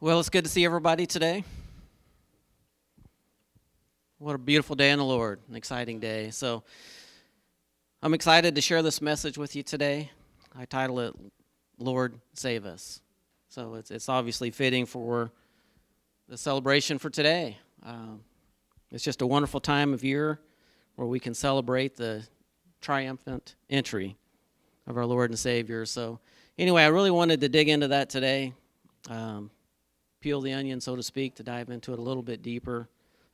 Well, it's good to see everybody today. What a beautiful day in the Lord, an exciting day. So, I'm excited to share this message with you today. I title it Lord Save Us. So, it's, it's obviously fitting for the celebration for today. Um, it's just a wonderful time of year where we can celebrate the triumphant entry of our Lord and Savior. So, anyway, I really wanted to dig into that today. Um, peel the onion, so to speak, to dive into it a little bit deeper.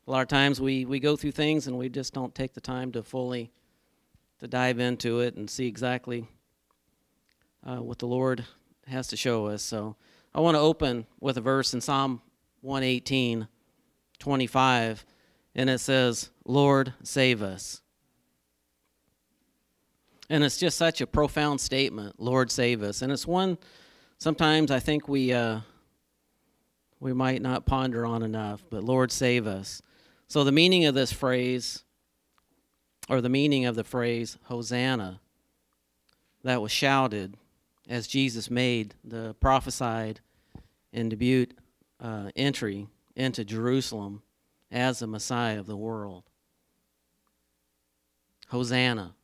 A lot of times we, we go through things and we just don't take the time to fully to dive into it and see exactly uh, what the Lord has to show us. So I want to open with a verse in Psalm 118, 25, and it says, Lord, save us. And it's just such a profound statement, Lord, save us. And it's one sometimes I think we. Uh, we might not ponder on enough, but Lord, save us. So, the meaning of this phrase, or the meaning of the phrase, Hosanna, that was shouted as Jesus made the prophesied and debut uh, entry into Jerusalem as the Messiah of the world. Hosanna.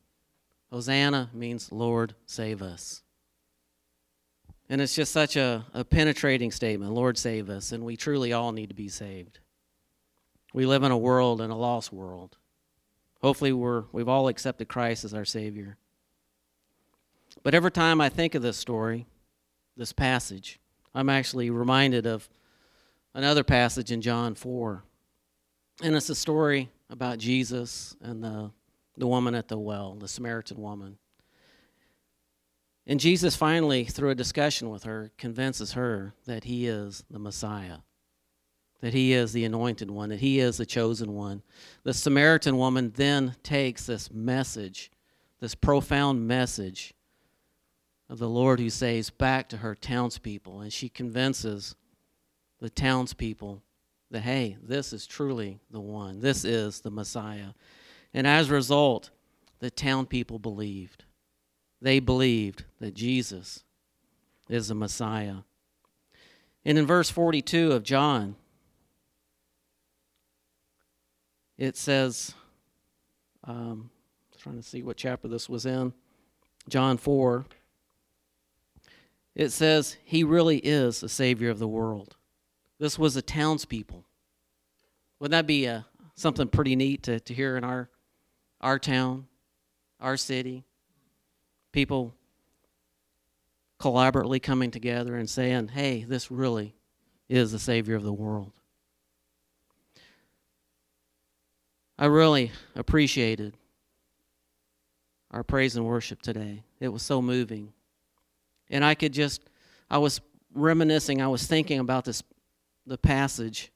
Hosanna means Lord, save us. And it's just such a, a penetrating statement Lord, save us. And we truly all need to be saved. We live in a world, in a lost world. Hopefully, we're, we've all accepted Christ as our Savior. But every time I think of this story, this passage, I'm actually reminded of another passage in John 4. And it's a story about Jesus and the, the woman at the well, the Samaritan woman. And Jesus finally, through a discussion with her, convinces her that he is the Messiah, that he is the anointed one, that he is the chosen one. The Samaritan woman then takes this message, this profound message of the Lord who saves, back to her townspeople, and she convinces the townspeople that, hey, this is truly the one, this is the Messiah. And as a result, the town people believed they believed that Jesus is the Messiah. And in verse 42 of John, it says, um, trying to see what chapter this was in, John 4. It says, He really is the Savior of the world. This was the townspeople. Wouldn't that be uh, something pretty neat to, to hear in our, our town, our city? People collaboratively coming together and saying, hey, this really is the Savior of the world. I really appreciated our praise and worship today. It was so moving. And I could just, I was reminiscing, I was thinking about this, the passage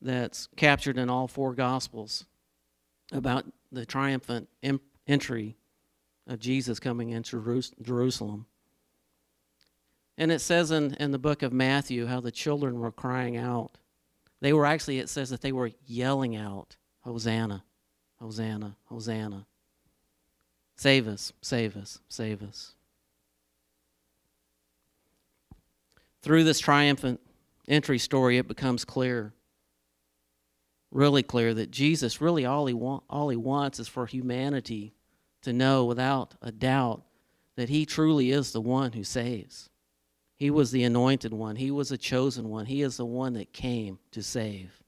that's captured in all four Gospels about the triumphant entry of Jesus coming into Jerusalem. And it says in, in the book of Matthew how the children were crying out. They were actually, it says that they were yelling out, Hosanna, Hosanna, Hosanna. Save us, save us, save us. Through this triumphant entry story, it becomes clear, really clear, that Jesus really all he, all he wants is for humanity to know without a doubt that He truly is the one who saves. He was the anointed one, He was the chosen one, He is the one that came to save.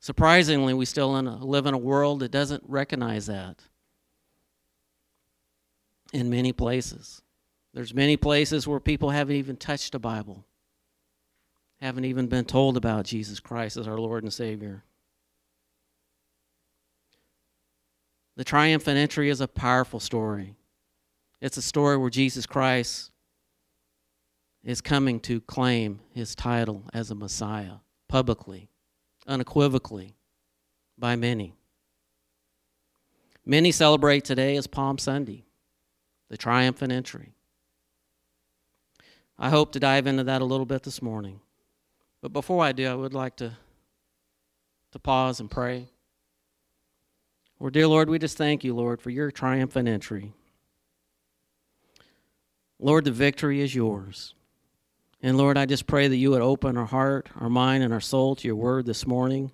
Surprisingly, we still in a, live in a world that doesn't recognize that in many places. There's many places where people haven't even touched a Bible, haven't even been told about Jesus Christ as our Lord and Savior. The triumphant entry is a powerful story. It's a story where Jesus Christ is coming to claim his title as a Messiah publicly, unequivocally, by many. Many celebrate today as Palm Sunday, the triumphant entry. I hope to dive into that a little bit this morning. But before I do, I would like to, to pause and pray. Well, dear Lord, we just thank you, Lord, for your triumphant entry. Lord, the victory is yours. And Lord, I just pray that you would open our heart, our mind, and our soul to your word this morning.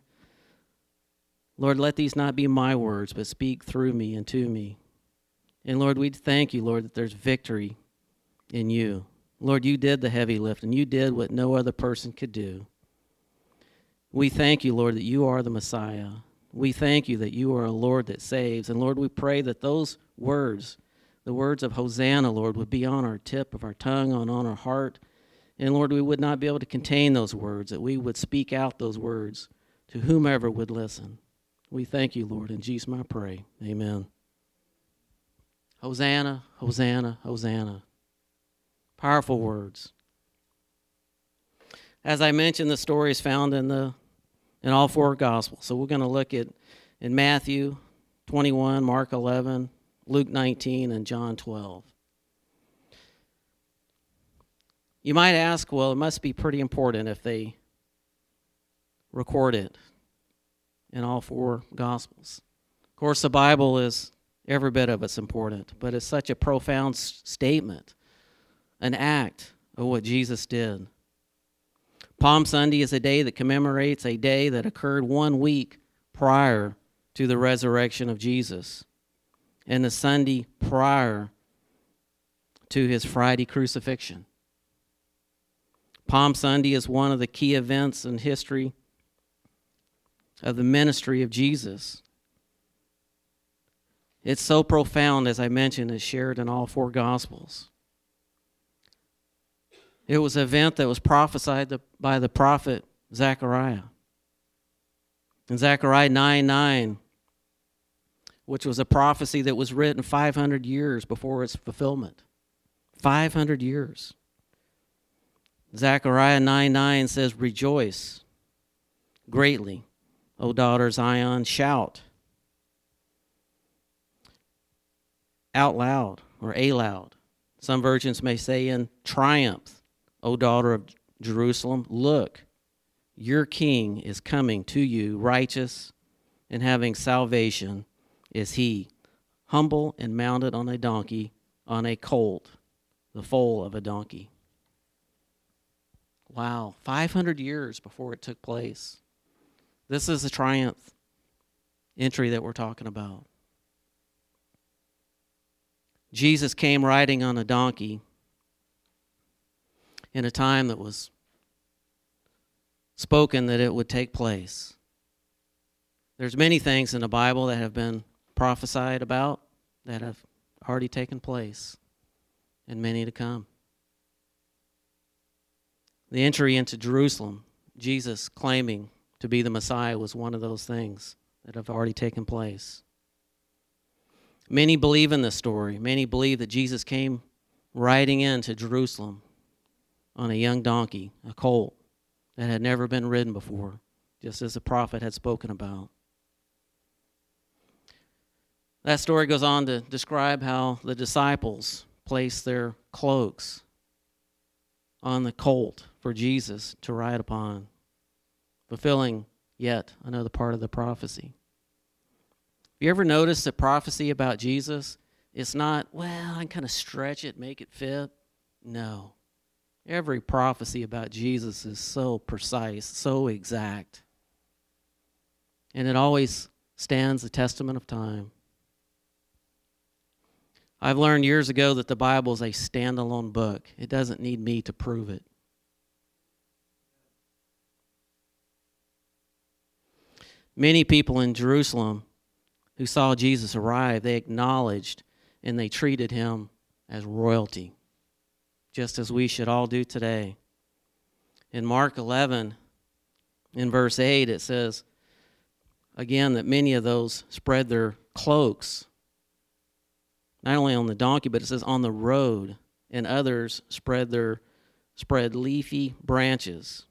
Lord, let these not be my words, but speak through me and to me. And Lord, we thank you, Lord, that there's victory in you. Lord, you did the heavy lift, and you did what no other person could do. We thank you, Lord, that you are the Messiah. We thank you that you are a Lord that saves. And Lord, we pray that those words, the words of Hosanna, Lord, would be on our tip of our tongue, on, on our heart. And Lord, we would not be able to contain those words, that we would speak out those words to whomever would listen. We thank you, Lord. In Jesus' I pray. Amen. Hosanna, Hosanna, Hosanna. Powerful words. As I mentioned, the story is found in the in all four gospels. So we're going to look at in Matthew 21, Mark 11, Luke 19, and John 12. You might ask, well, it must be pretty important if they record it in all four gospels. Of course, the Bible is every bit of it's important, but it's such a profound statement, an act of what Jesus did. Palm Sunday is a day that commemorates a day that occurred one week prior to the resurrection of Jesus and the Sunday prior to his Friday crucifixion. Palm Sunday is one of the key events in history of the ministry of Jesus. It's so profound, as I mentioned, it's shared in all four Gospels. It was an event that was prophesied by the prophet Zechariah. In Zechariah 9 9, which was a prophecy that was written 500 years before its fulfillment. 500 years. Zechariah 9 9 says, Rejoice greatly, O daughter Zion, shout out loud or a loud. Some versions may say in triumph. O daughter of Jerusalem, look, your king is coming to you, righteous and having salvation is he, humble and mounted on a donkey, on a colt, the foal of a donkey. Wow, 500 years before it took place. This is the triumph entry that we're talking about. Jesus came riding on a donkey in a time that was spoken that it would take place. There's many things in the Bible that have been prophesied about that have already taken place and many to come. The entry into Jerusalem, Jesus claiming to be the Messiah was one of those things that have already taken place. Many believe in this story. Many believe that Jesus came riding into Jerusalem on a young donkey, a colt that had never been ridden before, just as the prophet had spoken about. That story goes on to describe how the disciples placed their cloaks on the colt for Jesus to ride upon, fulfilling yet another part of the prophecy. Have you ever noticed that prophecy about Jesus? It's not, well, I can kind of stretch it, make it fit. No. Every prophecy about Jesus is so precise, so exact. And it always stands the testament of time. I've learned years ago that the Bible is a standalone book. It doesn't need me to prove it. Many people in Jerusalem who saw Jesus arrive, they acknowledged and they treated him as royalty just as we should all do today. In Mark 11, in verse 8, it says, again, that many of those spread their cloaks, not only on the donkey, but it says on the road, and others spread their spread leafy branches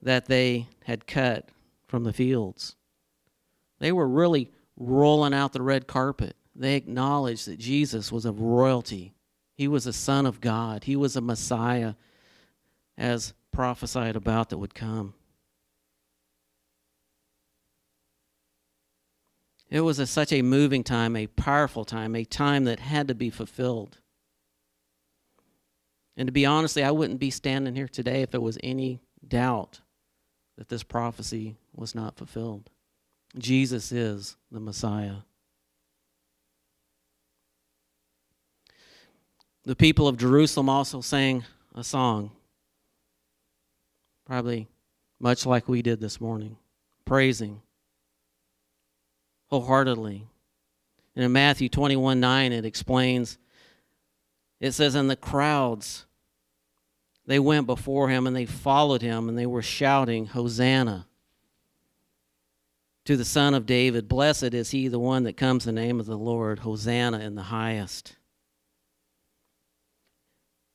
that they had cut from the fields. They were really rolling out the red carpet. They acknowledged that Jesus was of royalty he was a son of God. He was a Messiah, as prophesied about that would come. It was a, such a moving time, a powerful time, a time that had to be fulfilled. And to be honestly, I wouldn't be standing here today if there was any doubt that this prophecy was not fulfilled. Jesus is the Messiah. The people of Jerusalem also sang a song, probably much like we did this morning, praising wholeheartedly. And in Matthew 21 9, it explains, it says, And the crowds, they went before him and they followed him and they were shouting, Hosanna to the Son of David. Blessed is he, the one that comes in the name of the Lord. Hosanna in the highest.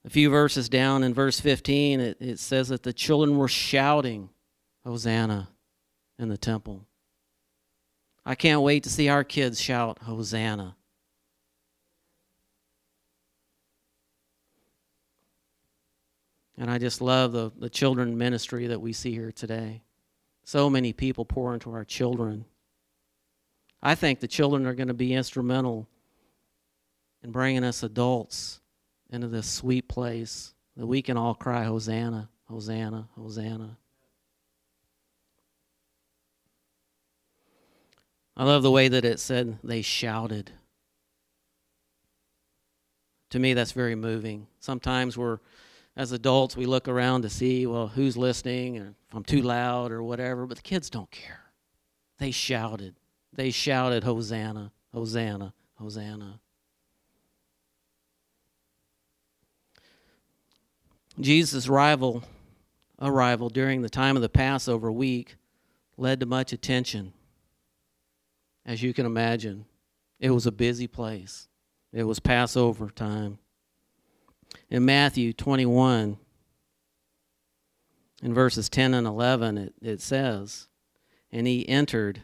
A few verses down in verse 15, it, it says that the children were shouting, Hosanna in the temple. I can't wait to see our kids shout, Hosanna. And I just love the, the children ministry that we see here today. So many people pour into our children. I think the children are going to be instrumental in bringing us adults into this sweet place that we can all cry, Hosanna, Hosanna, Hosanna. I love the way that it said they shouted. To me, that's very moving. Sometimes we're as adults, we look around to see, well, who's listening, or if I'm too loud or whatever, but the kids don't care. They shouted. They shouted, Hosanna, Hosanna, Hosanna. Jesus' arrival, arrival during the time of the Passover week led to much attention. As you can imagine, it was a busy place. It was Passover time in Matthew 21, in verses 10 and 11, it, it says, And he entered,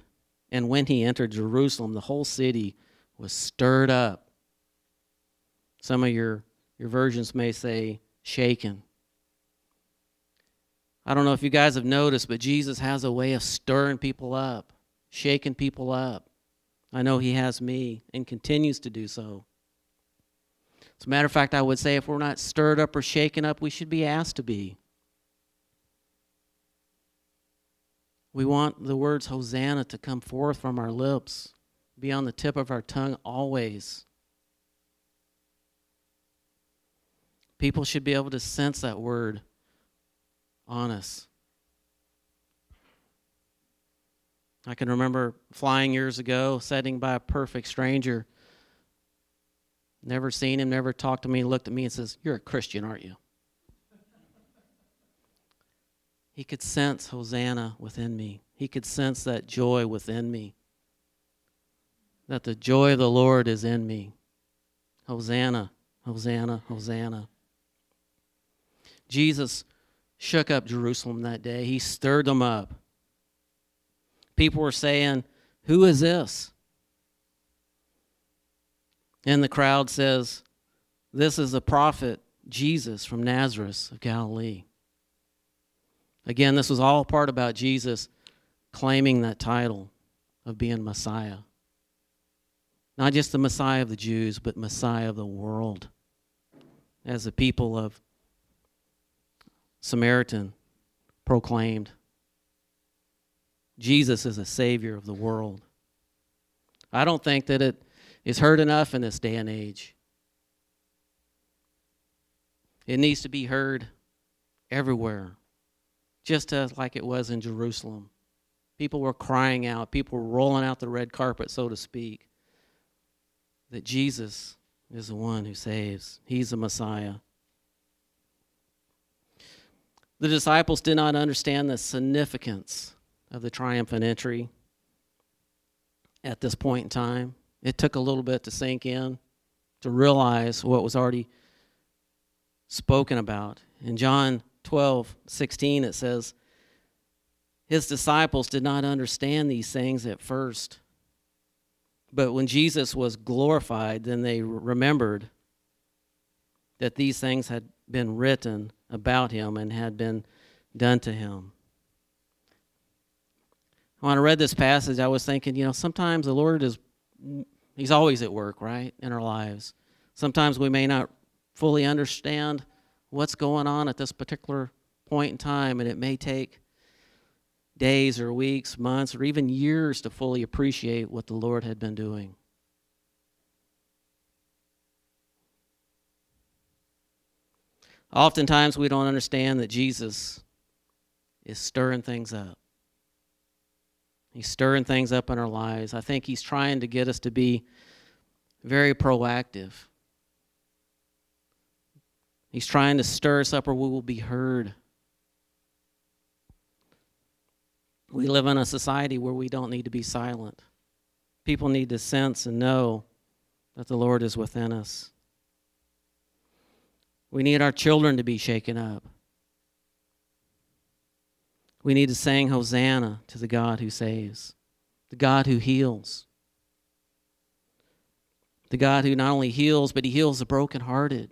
and when he entered Jerusalem, the whole city was stirred up. Some of your, your versions may say shaken. I don't know if you guys have noticed, but Jesus has a way of stirring people up, shaking people up. I know he has me and continues to do so. As a matter of fact, I would say if we're not stirred up or shaken up, we should be asked to be. We want the words Hosanna to come forth from our lips, be on the tip of our tongue always. People should be able to sense that word on us. I can remember flying years ago, sitting by a perfect stranger Never seen him, never talked to me, looked at me and says, You're a Christian, aren't you? He could sense Hosanna within me. He could sense that joy within me. That the joy of the Lord is in me. Hosanna, Hosanna, Hosanna. Jesus shook up Jerusalem that day. He stirred them up. People were saying, Who is this? And the crowd says, This is the prophet Jesus from Nazareth of Galilee. Again, this was all part about Jesus claiming that title of being Messiah. Not just the Messiah of the Jews, but Messiah of the world. As the people of Samaritan proclaimed, Jesus is a Savior of the world. I don't think that it is heard enough in this day and age. It needs to be heard everywhere, just as like it was in Jerusalem. People were crying out, people were rolling out the red carpet, so to speak, that Jesus is the one who saves. He's the Messiah. The disciples did not understand the significance of the triumphant entry at this point in time. It took a little bit to sink in, to realize what was already spoken about. In John 12, 16, it says, His disciples did not understand these things at first. But when Jesus was glorified, then they remembered that these things had been written about him and had been done to him. When I read this passage, I was thinking, you know, sometimes the Lord is He's always at work, right, in our lives. Sometimes we may not fully understand what's going on at this particular point in time, and it may take days or weeks, months, or even years to fully appreciate what the Lord had been doing. Oftentimes, we don't understand that Jesus is stirring things up. He's stirring things up in our lives. I think He's trying to get us to be very proactive. He's trying to stir us up, or we will be heard. We live in a society where we don't need to be silent. People need to sense and know that the Lord is within us. We need our children to be shaken up. We need to sing Hosanna to the God who saves, the God who heals, the God who not only heals, but he heals the brokenhearted.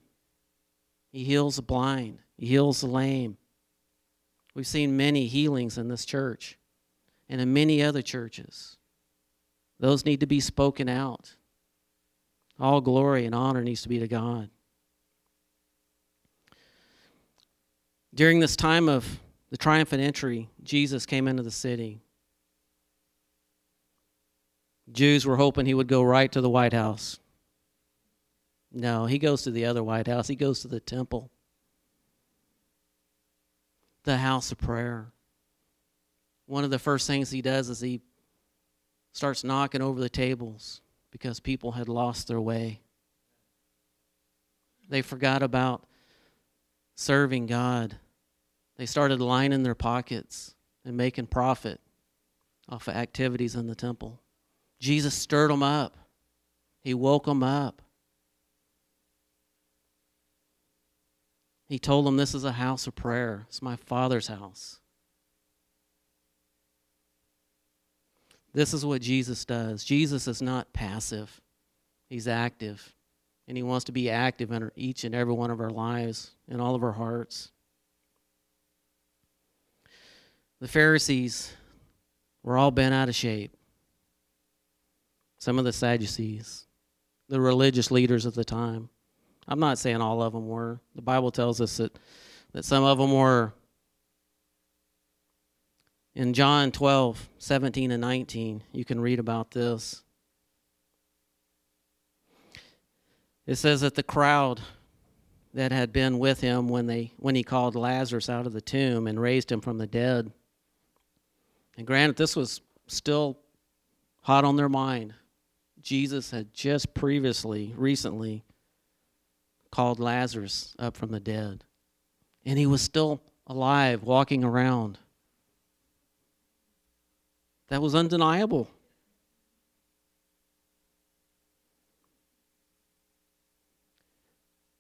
He heals the blind, he heals the lame. We've seen many healings in this church and in many other churches. Those need to be spoken out. All glory and honor needs to be to God. During this time of the triumphant entry, Jesus came into the city. Jews were hoping he would go right to the White House. No, he goes to the other White House. He goes to the temple, the house of prayer. One of the first things he does is he starts knocking over the tables because people had lost their way. They forgot about serving God. They started lining their pockets and making profit off of activities in the temple. Jesus stirred them up, He woke them up. He told them, This is a house of prayer. It's my Father's house. This is what Jesus does. Jesus is not passive, He's active and He wants to be active in each and every one of our lives, in all of our hearts. The Pharisees were all bent out of shape. Some of the Sadducees, the religious leaders of the time. I'm not saying all of them were. The Bible tells us that, that some of them were. In John 12, 17 and 19, you can read about this. It says that the crowd that had been with him when they when he called Lazarus out of the tomb and raised him from the dead. And granted, this was still hot on their mind. Jesus had just previously, recently, called Lazarus up from the dead. And he was still alive, walking around. That was undeniable.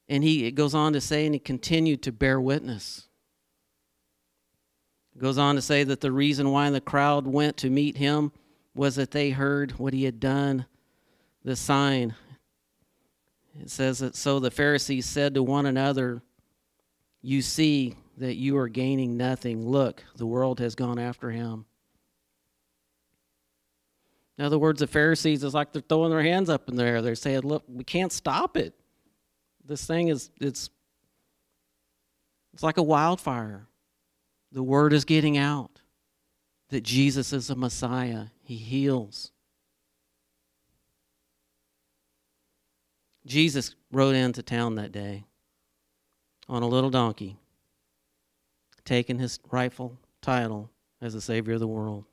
And he it goes on to say, and he continued to bear witness. Goes on to say that the reason why the crowd went to meet him was that they heard what he had done, the sign. It says that so the Pharisees said to one another, You see that you are gaining nothing. Look, the world has gone after him. In other words, the Pharisees is like they're throwing their hands up in the air. They're saying, Look, we can't stop it. This thing is it's it's like a wildfire. The word is getting out that Jesus is a Messiah. He heals. Jesus rode into town that day on a little donkey, taking his rightful title as the Savior of the world.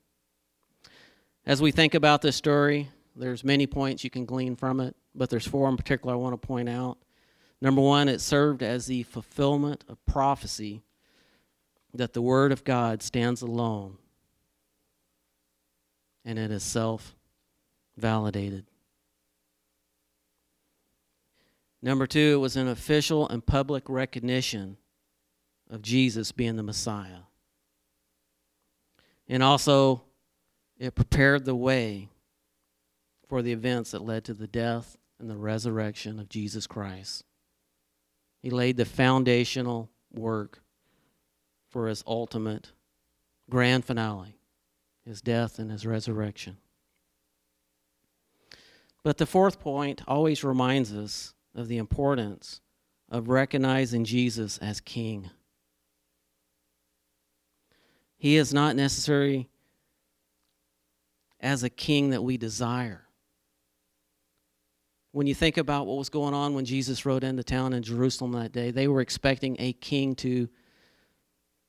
As we think about this story, there's many points you can glean from it, but there's four in particular I want to point out. Number one, it served as the fulfillment of prophecy that the Word of God stands alone and it is self validated. Number two, it was an official and public recognition of Jesus being the Messiah. And also, it prepared the way for the events that led to the death and the resurrection of Jesus Christ. He laid the foundational work for his ultimate grand finale, his death and his resurrection. But the fourth point always reminds us of the importance of recognizing Jesus as King. He is not necessary as a king that we desire. When you think about what was going on when Jesus rode into town in Jerusalem that day, they were expecting a king to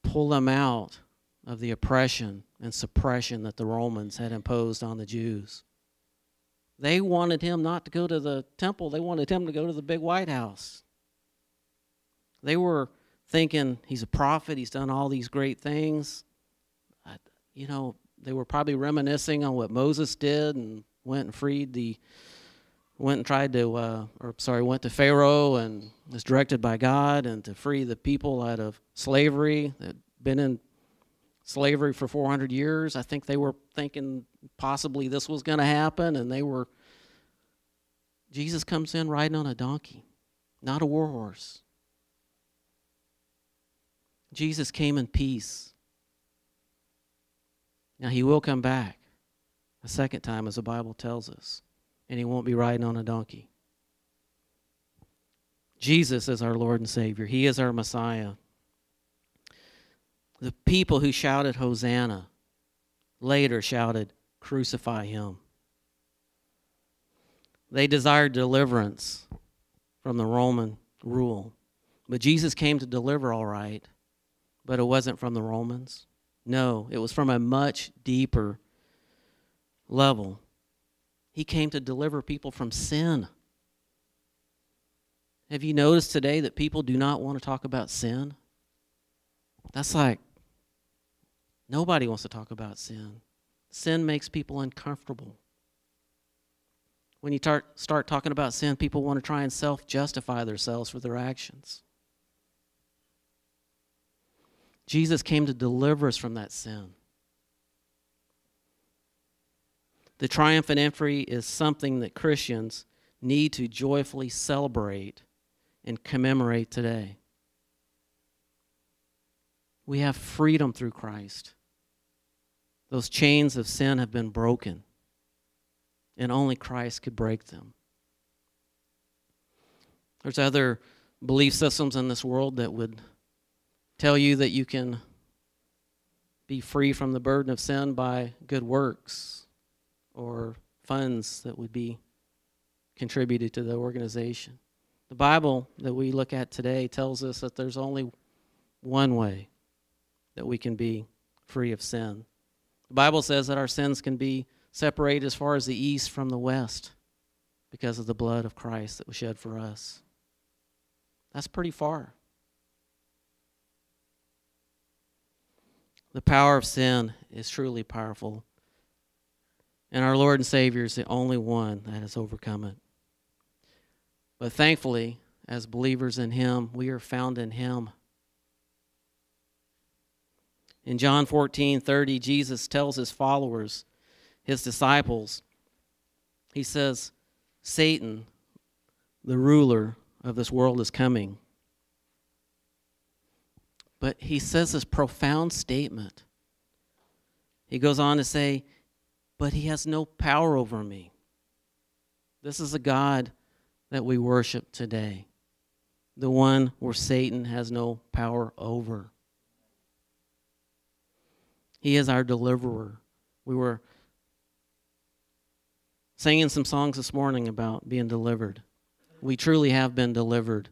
pull them out of the oppression and suppression that the Romans had imposed on the Jews. They wanted him not to go to the temple, they wanted him to go to the big White House. They were thinking he's a prophet, he's done all these great things. You know, they were probably reminiscing on what Moses did and went and freed the went and tried to uh, or sorry went to Pharaoh and was directed by God and to free the people out of slavery that been in slavery for 400 years. I think they were thinking possibly this was going to happen, and they were. Jesus comes in riding on a donkey, not a war horse. Jesus came in peace. Now, he will come back a second time, as the Bible tells us, and he won't be riding on a donkey. Jesus is our Lord and Savior, he is our Messiah. The people who shouted, Hosanna, later shouted, Crucify him. They desired deliverance from the Roman rule. But Jesus came to deliver, all right, but it wasn't from the Romans. No, it was from a much deeper level. He came to deliver people from sin. Have you noticed today that people do not want to talk about sin? That's like Nobody wants to talk about sin. Sin makes people uncomfortable. When you start, start talking about sin, people want to try and self justify themselves for their actions. Jesus came to deliver us from that sin. The triumphant entry is something that Christians need to joyfully celebrate and commemorate today. We have freedom through Christ. Those chains of sin have been broken, and only Christ could break them. There's other belief systems in this world that would tell you that you can be free from the burden of sin by good works or funds that would be contributed to the organization. The Bible that we look at today tells us that there's only one way that we can be free of sin. The Bible says that our sins can be separated as far as the east from the west because of the blood of Christ that was shed for us. That's pretty far. The power of sin is truly powerful. And our Lord and Savior is the only one that has overcome it. But thankfully, as believers in Him, we are found in Him. In John 14 30, Jesus tells his followers, his disciples, he says, Satan, the ruler of this world, is coming. But he says this profound statement. He goes on to say, But he has no power over me. This is a God that we worship today, the one where Satan has no power over. He is our deliverer. We were singing some songs this morning about being delivered. We truly have been delivered.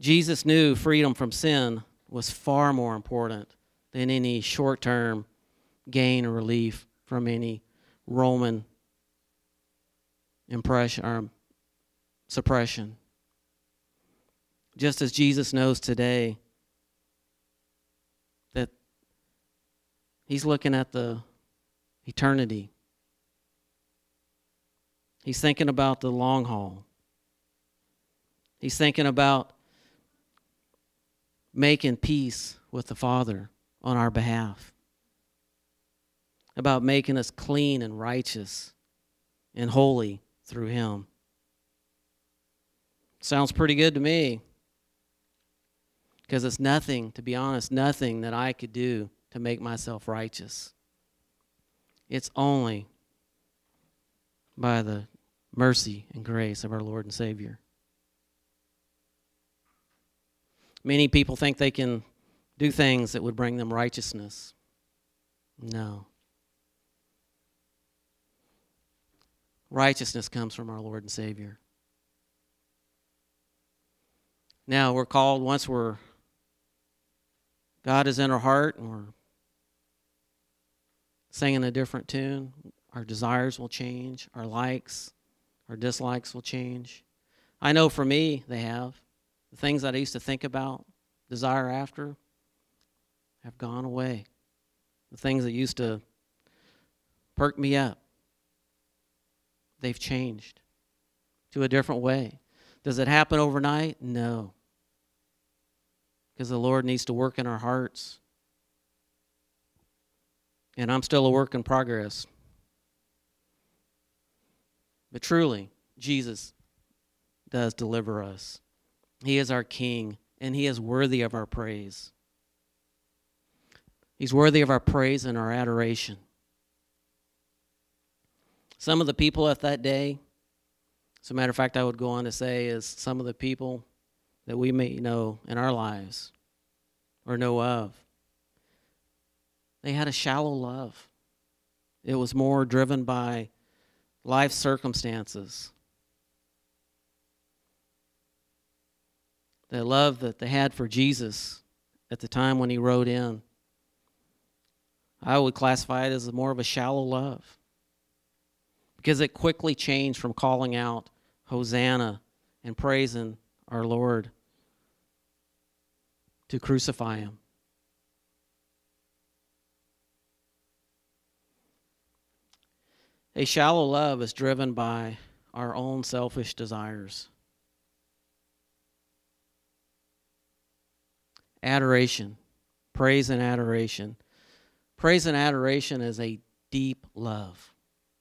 Jesus knew freedom from sin was far more important than any short term gain or relief from any Roman impression or suppression. Just as Jesus knows today that He's looking at the eternity. He's thinking about the long haul. He's thinking about making peace with the Father on our behalf, about making us clean and righteous and holy through Him. Sounds pretty good to me. Because it's nothing, to be honest, nothing that I could do to make myself righteous. It's only by the mercy, and grace of our Lord and Savior. Many people think they can do things that would bring them righteousness. No. Righteousness comes from our Lord and Savior. Now, we're called once we're God is in our heart and we're singing a different tune, our desires will change, our likes, our dislikes will change. I know for me, they have. The things that I used to think about, desire after, have gone away. The things that used to perk me up, they've changed to a different way. Does it happen overnight? No. Because the Lord needs to work in our hearts. And I'm still a work in progress. But truly, Jesus does deliver us. He is our King, and He is worthy of our praise. He's worthy of our praise and our adoration. Some of the people at that day, as a matter of fact, I would go on to say, is some of the people that we may know in our lives or know of. They had a shallow love. It was more driven by life circumstances. The love that they had for Jesus at the time when he rode in, I would classify it as more of a shallow love because it quickly changed from calling out Hosanna and praising our Lord to crucify him. A shallow love is driven by our own selfish desires. Adoration, praise and adoration. Praise and adoration is a deep love.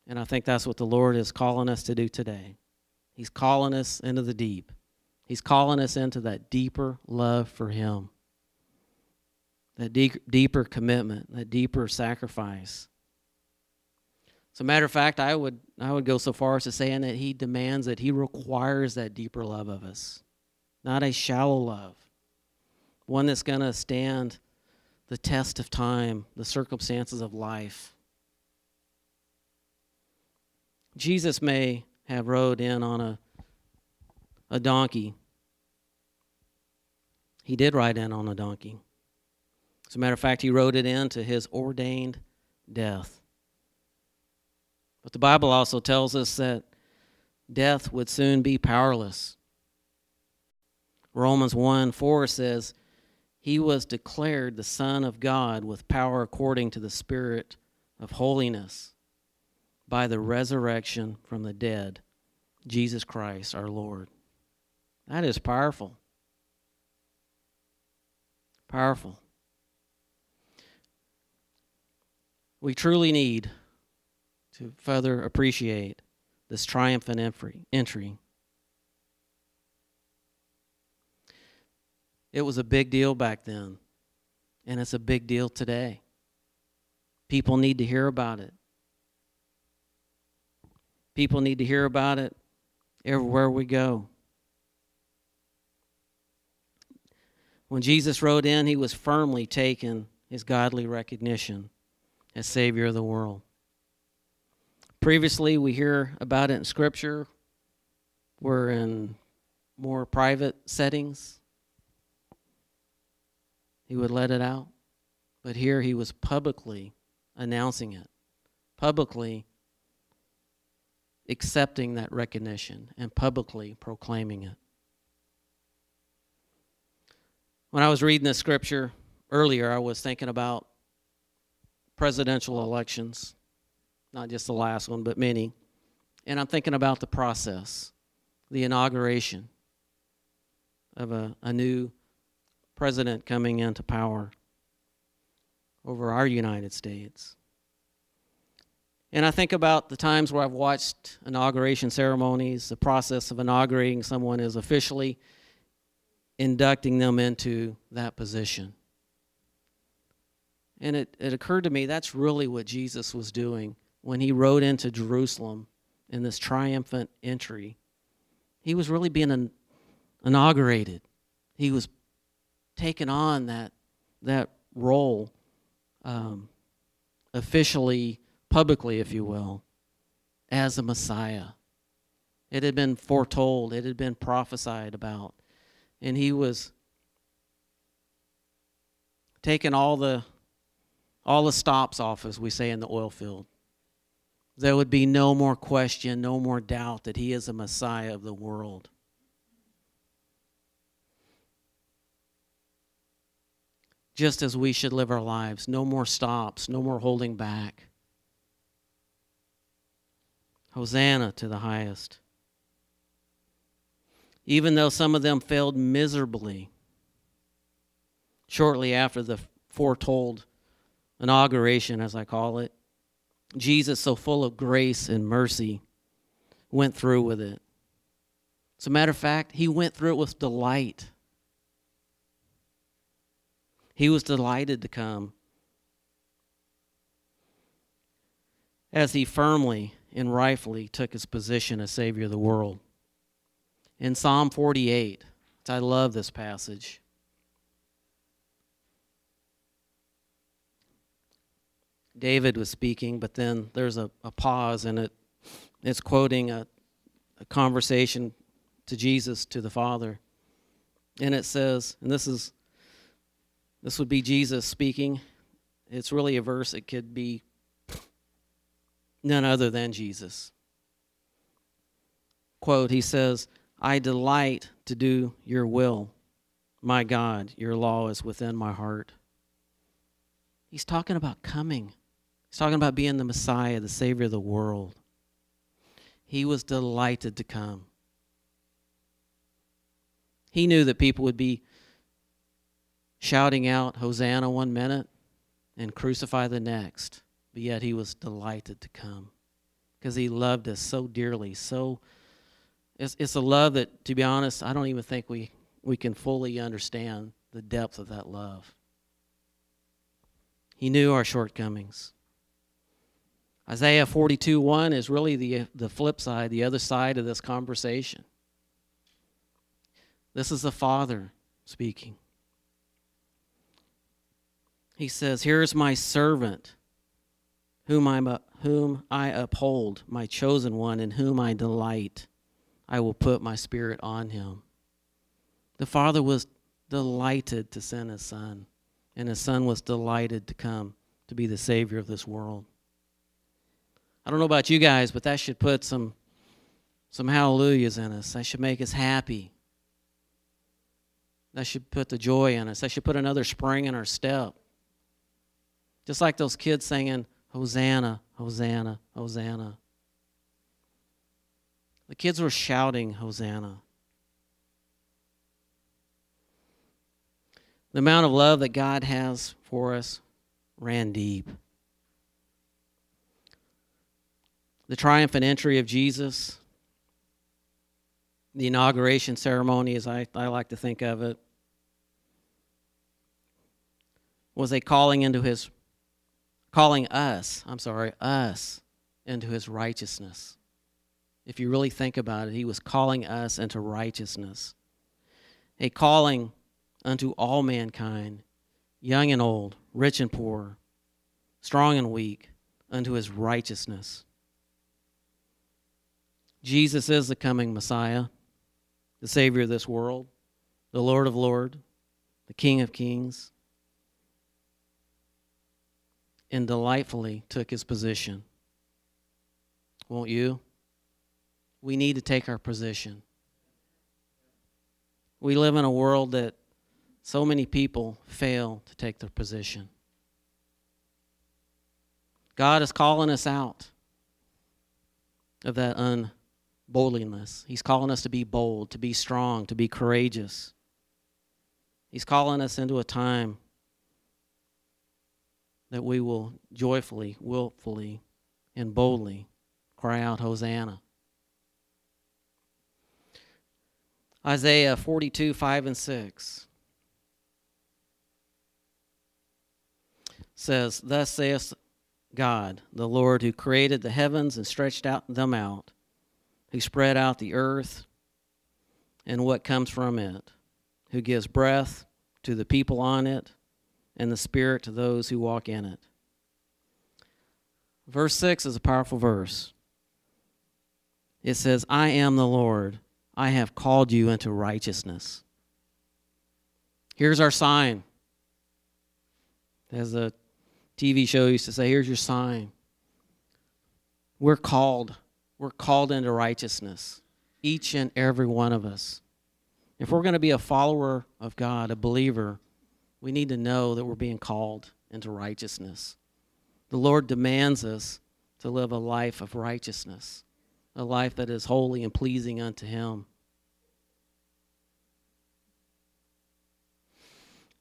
And I think that's what the Lord is calling us to do today. He's calling us into the deep. He's calling us into that deeper love for Him, that deep, deeper commitment, that deeper sacrifice. As a matter of fact, I would, I would go so far as to saying that He demands that He requires that deeper love of us, not a shallow love, one that's going to stand the test of time, the circumstances of life. Jesus may have rode in on a, a donkey. He did ride in on a donkey. As a matter of fact, he rode it into his ordained death. But the Bible also tells us that death would soon be powerless. Romans 1 4 says, He was declared the Son of God with power according to the Spirit of holiness by the resurrection from the dead, Jesus Christ our Lord. That is powerful. Powerful. We truly need to further appreciate this triumphant entry. It was a big deal back then, and it's a big deal today. People need to hear about it. People need to hear about it everywhere we go. When Jesus rode in, he was firmly taken his godly recognition as Savior of the world. Previously, we hear about it in Scripture. We're in more private settings. He would let it out. But here he was publicly announcing it, publicly accepting that recognition and publicly proclaiming it. When I was reading this scripture earlier, I was thinking about presidential elections, not just the last one, but many. And I'm thinking about the process, the inauguration of a, a new president coming into power over our United States. And I think about the times where I've watched inauguration ceremonies, the process of inaugurating someone is officially inducting them into that position. And it, it occurred to me that's really what Jesus was doing when he rode into Jerusalem in this triumphant entry, he was really being inaugurated. He was taking on that that role um, officially, publicly, if you will, as a Messiah. It had been foretold, it had been prophesied about, and he was taking all the all the stops off, as we say in the oil field. There would be no more question, no more doubt that he is a Messiah of the world. Just as we should live our lives, no more stops, no more holding back. Hosanna to the highest. Even though some of them failed miserably shortly after the foretold inauguration, as I call it, Jesus, so full of grace and mercy, went through with it. As a matter of fact, he went through it with delight. He was delighted to come as he firmly and rightfully took his position as Savior of the world. In Psalm 48, I love this passage. David was speaking, but then there's a, a pause and it it's quoting a, a conversation to Jesus to the Father. And it says, and this is this would be Jesus speaking. It's really a verse it could be none other than Jesus. Quote, he says, I delight to do your will. My God, your law is within my heart. He's talking about coming. He's talking about being the Messiah, the Savior of the world. He was delighted to come. He knew that people would be shouting out, Hosanna one minute and crucify the next. But yet he was delighted to come because he loved us so dearly. So it's, it's a love that, to be honest, I don't even think we, we can fully understand the depth of that love. He knew our shortcomings. Isaiah 42 1 is really the, the flip side, the other side of this conversation. This is the Father speaking. He says, Here is my servant, whom, i whom I uphold, my chosen one, in whom I delight. I will put my spirit on him. The Father was delighted to send his Son, and his Son was delighted to come to be the Savior of this world. I don't know about you guys, but that should put some some hallelujahs in us. That should make us happy. That should put the joy in us. That should put another spring in our step. Just like those kids singing, Hosanna, Hosanna, Hosanna. The kids were shouting, Hosanna. The amount of love that God has for us ran deep. the triumphant entry of Jesus, the inauguration ceremony, as I, I like to think of it, was a calling into his, calling us, I'm sorry, us into his righteousness. If you really think about it, he was calling us into righteousness. A calling unto all mankind, young and old, rich and poor, strong and weak, unto his righteousness. Jesus is the coming Messiah, the Savior of this world, the Lord of Lords, the King of Kings, and delightfully took his position. Won't you? We need to take our position. We live in a world that so many people fail to take their position. God is calling us out of that un boldness. He's calling us to be bold, to be strong, to be courageous. He's calling us into a time that we will joyfully, willfully, and boldly cry out, Hosanna. Isaiah 42, 5 and 6 says, Thus saith God, the Lord who created the heavens and stretched out them out who spread out the earth and what comes from it, who gives breath to the people on it and the spirit to those who walk in it. Verse 6 is a powerful verse. It says, I am the Lord. I have called you into righteousness. Here's our sign. As a TV show used to say, here's your sign. We're called. We're called into righteousness. Each and every one of us. If we're going to be a follower of God, a believer, we need to know that we're being called into righteousness. The Lord demands us to live a life of righteousness, a life that is holy and pleasing unto Him.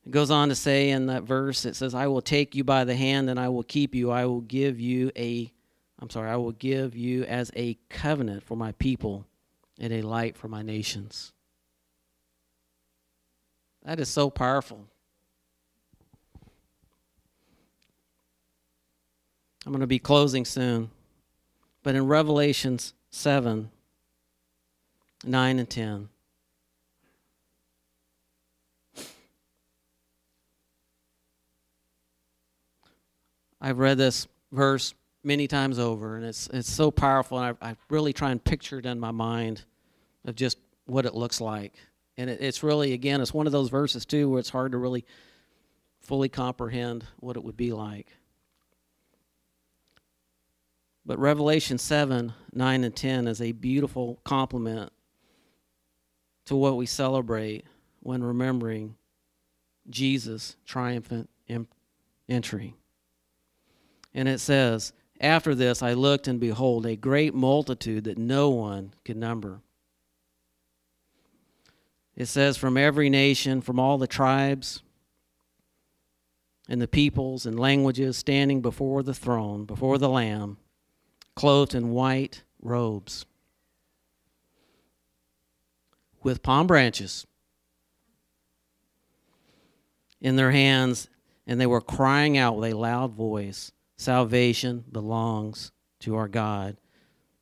It goes on to say in that verse, it says, I will take you by the hand and I will keep you. I will give you a, I'm sorry, I will give you as a covenant for my people and a light for my nations. That is so powerful. I'm going to be closing soon. But in Revelations 7, 9, and 10, I've read this verse many times over, and it's, it's so powerful, and I, I really try and picture it in my mind of just what it looks like. And it, it's really, again, it's one of those verses, too, where it's hard to really fully comprehend what it would be like. But Revelation 7, 9, and 10 is a beautiful complement to what we celebrate when remembering Jesus' triumphant entry. And it says, After this I looked, and behold, a great multitude that no one could number. It says, From every nation, from all the tribes, and the peoples and languages standing before the throne, before the Lamb, clothed in white robes, with palm branches in their hands, and they were crying out with a loud voice Salvation belongs to our God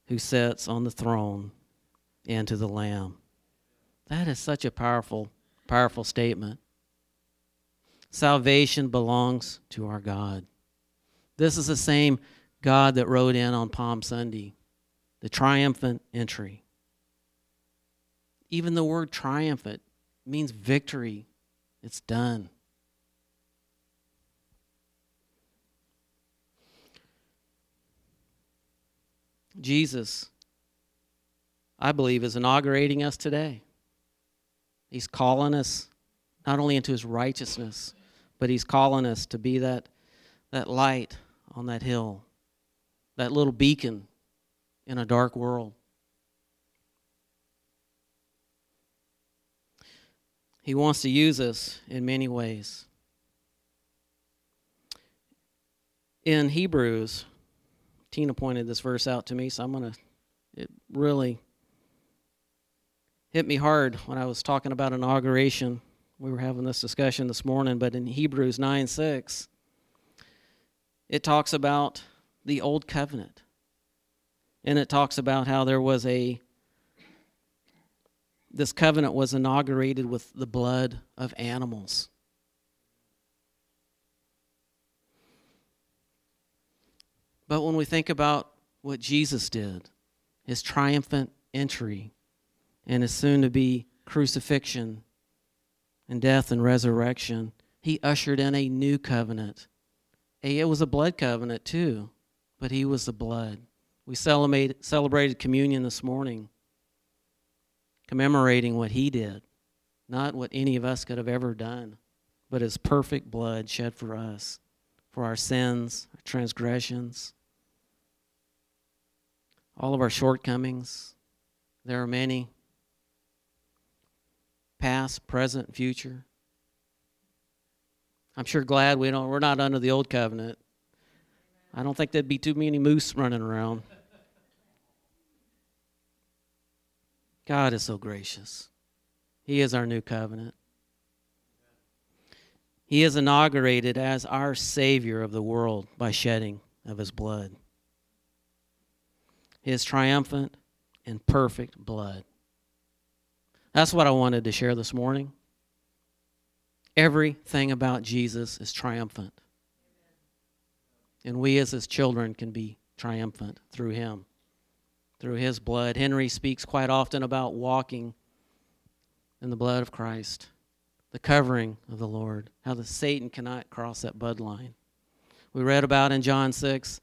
who sits on the throne and to the Lamb. That is such a powerful, powerful statement. Salvation belongs to our God. This is the same God that rode in on Palm Sunday, the triumphant entry. Even the word triumphant means victory, it's done. Jesus, I believe, is inaugurating us today. He's calling us not only into his righteousness, but he's calling us to be that, that light on that hill, that little beacon in a dark world. He wants to use us in many ways. In Hebrews, Tina pointed this verse out to me, so I'm going to, it really hit me hard when I was talking about inauguration. We were having this discussion this morning, but in Hebrews 9 6, it talks about the old covenant. And it talks about how there was a, this covenant was inaugurated with the blood of animals. But when we think about what Jesus did, his triumphant entry, and his soon to be crucifixion and death and resurrection, he ushered in a new covenant. It was a blood covenant too, but he was the blood. We celebrated communion this morning, commemorating what he did, not what any of us could have ever done, but his perfect blood shed for us, for our sins, our transgressions all of our shortcomings. There are many, past, present, future. I'm sure glad we don't, we're not under the old covenant. I don't think there'd be too many moose running around. God is so gracious. He is our new covenant. He is inaugurated as our Savior of the world by shedding of His blood his triumphant and perfect blood. That's what I wanted to share this morning. Everything about Jesus is triumphant. And we as his children can be triumphant through him, through his blood. Henry speaks quite often about walking in the blood of Christ, the covering of the Lord, how the Satan cannot cross that bloodline. We read about in John 6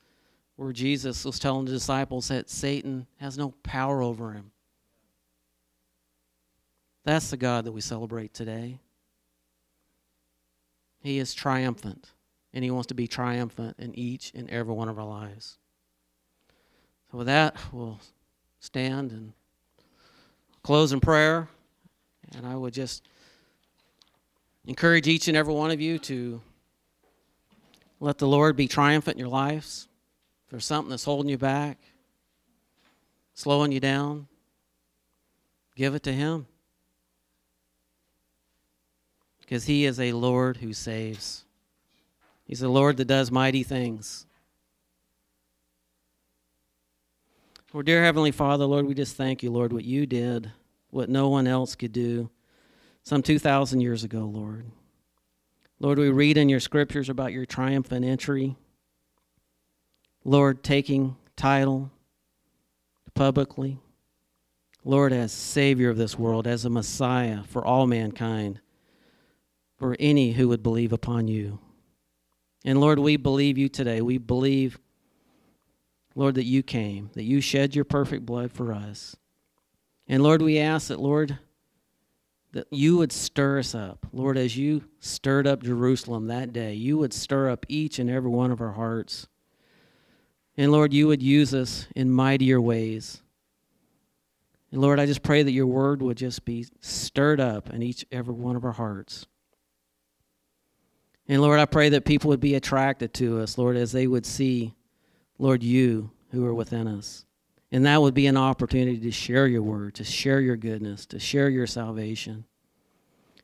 where Jesus was telling the disciples that Satan has no power over him. That's the God that we celebrate today. He is triumphant, and He wants to be triumphant in each and every one of our lives. So, with that, we'll stand and close in prayer. And I would just encourage each and every one of you to let the Lord be triumphant in your lives. If there's something that's holding you back, slowing you down, give it to Him because He is a Lord who saves. He's the Lord that does mighty things. Lord, dear Heavenly Father, Lord, we just thank you, Lord, what you did, what no one else could do some 2,000 years ago, Lord. Lord, we read in your scriptures about your triumphant entry. Lord, taking title publicly. Lord, as Savior of this world, as a Messiah for all mankind for any who would believe upon you. And Lord, we believe you today. We believe, Lord, that you came, that you shed your perfect blood for us. And Lord, we ask that, Lord, that you would stir us up. Lord, as you stirred up Jerusalem that day, you would stir up each and every one of our hearts. And Lord, you would use us in mightier ways. And Lord, I just pray that your word would just be stirred up in each every one of our hearts. And Lord, I pray that people would be attracted to us, Lord, as they would see, Lord, you who are within us. And that would be an opportunity to share your word, to share your goodness, to share your salvation.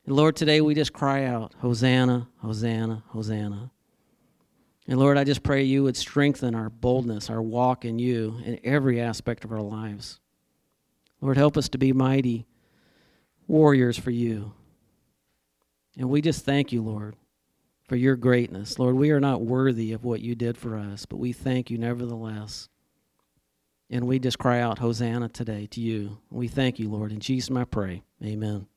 And Lord, today we just cry out, Hosanna, Hosanna, Hosanna. And Lord, I just pray you would strengthen our boldness, our walk in you in every aspect of our lives. Lord, help us to be mighty warriors for you. And we just thank you, Lord for your greatness. Lord, we are not worthy of what you did for us, but we thank you nevertheless. And we just cry out, Hosanna today to you. We thank you, Lord. In Jesus' name I pray. Amen.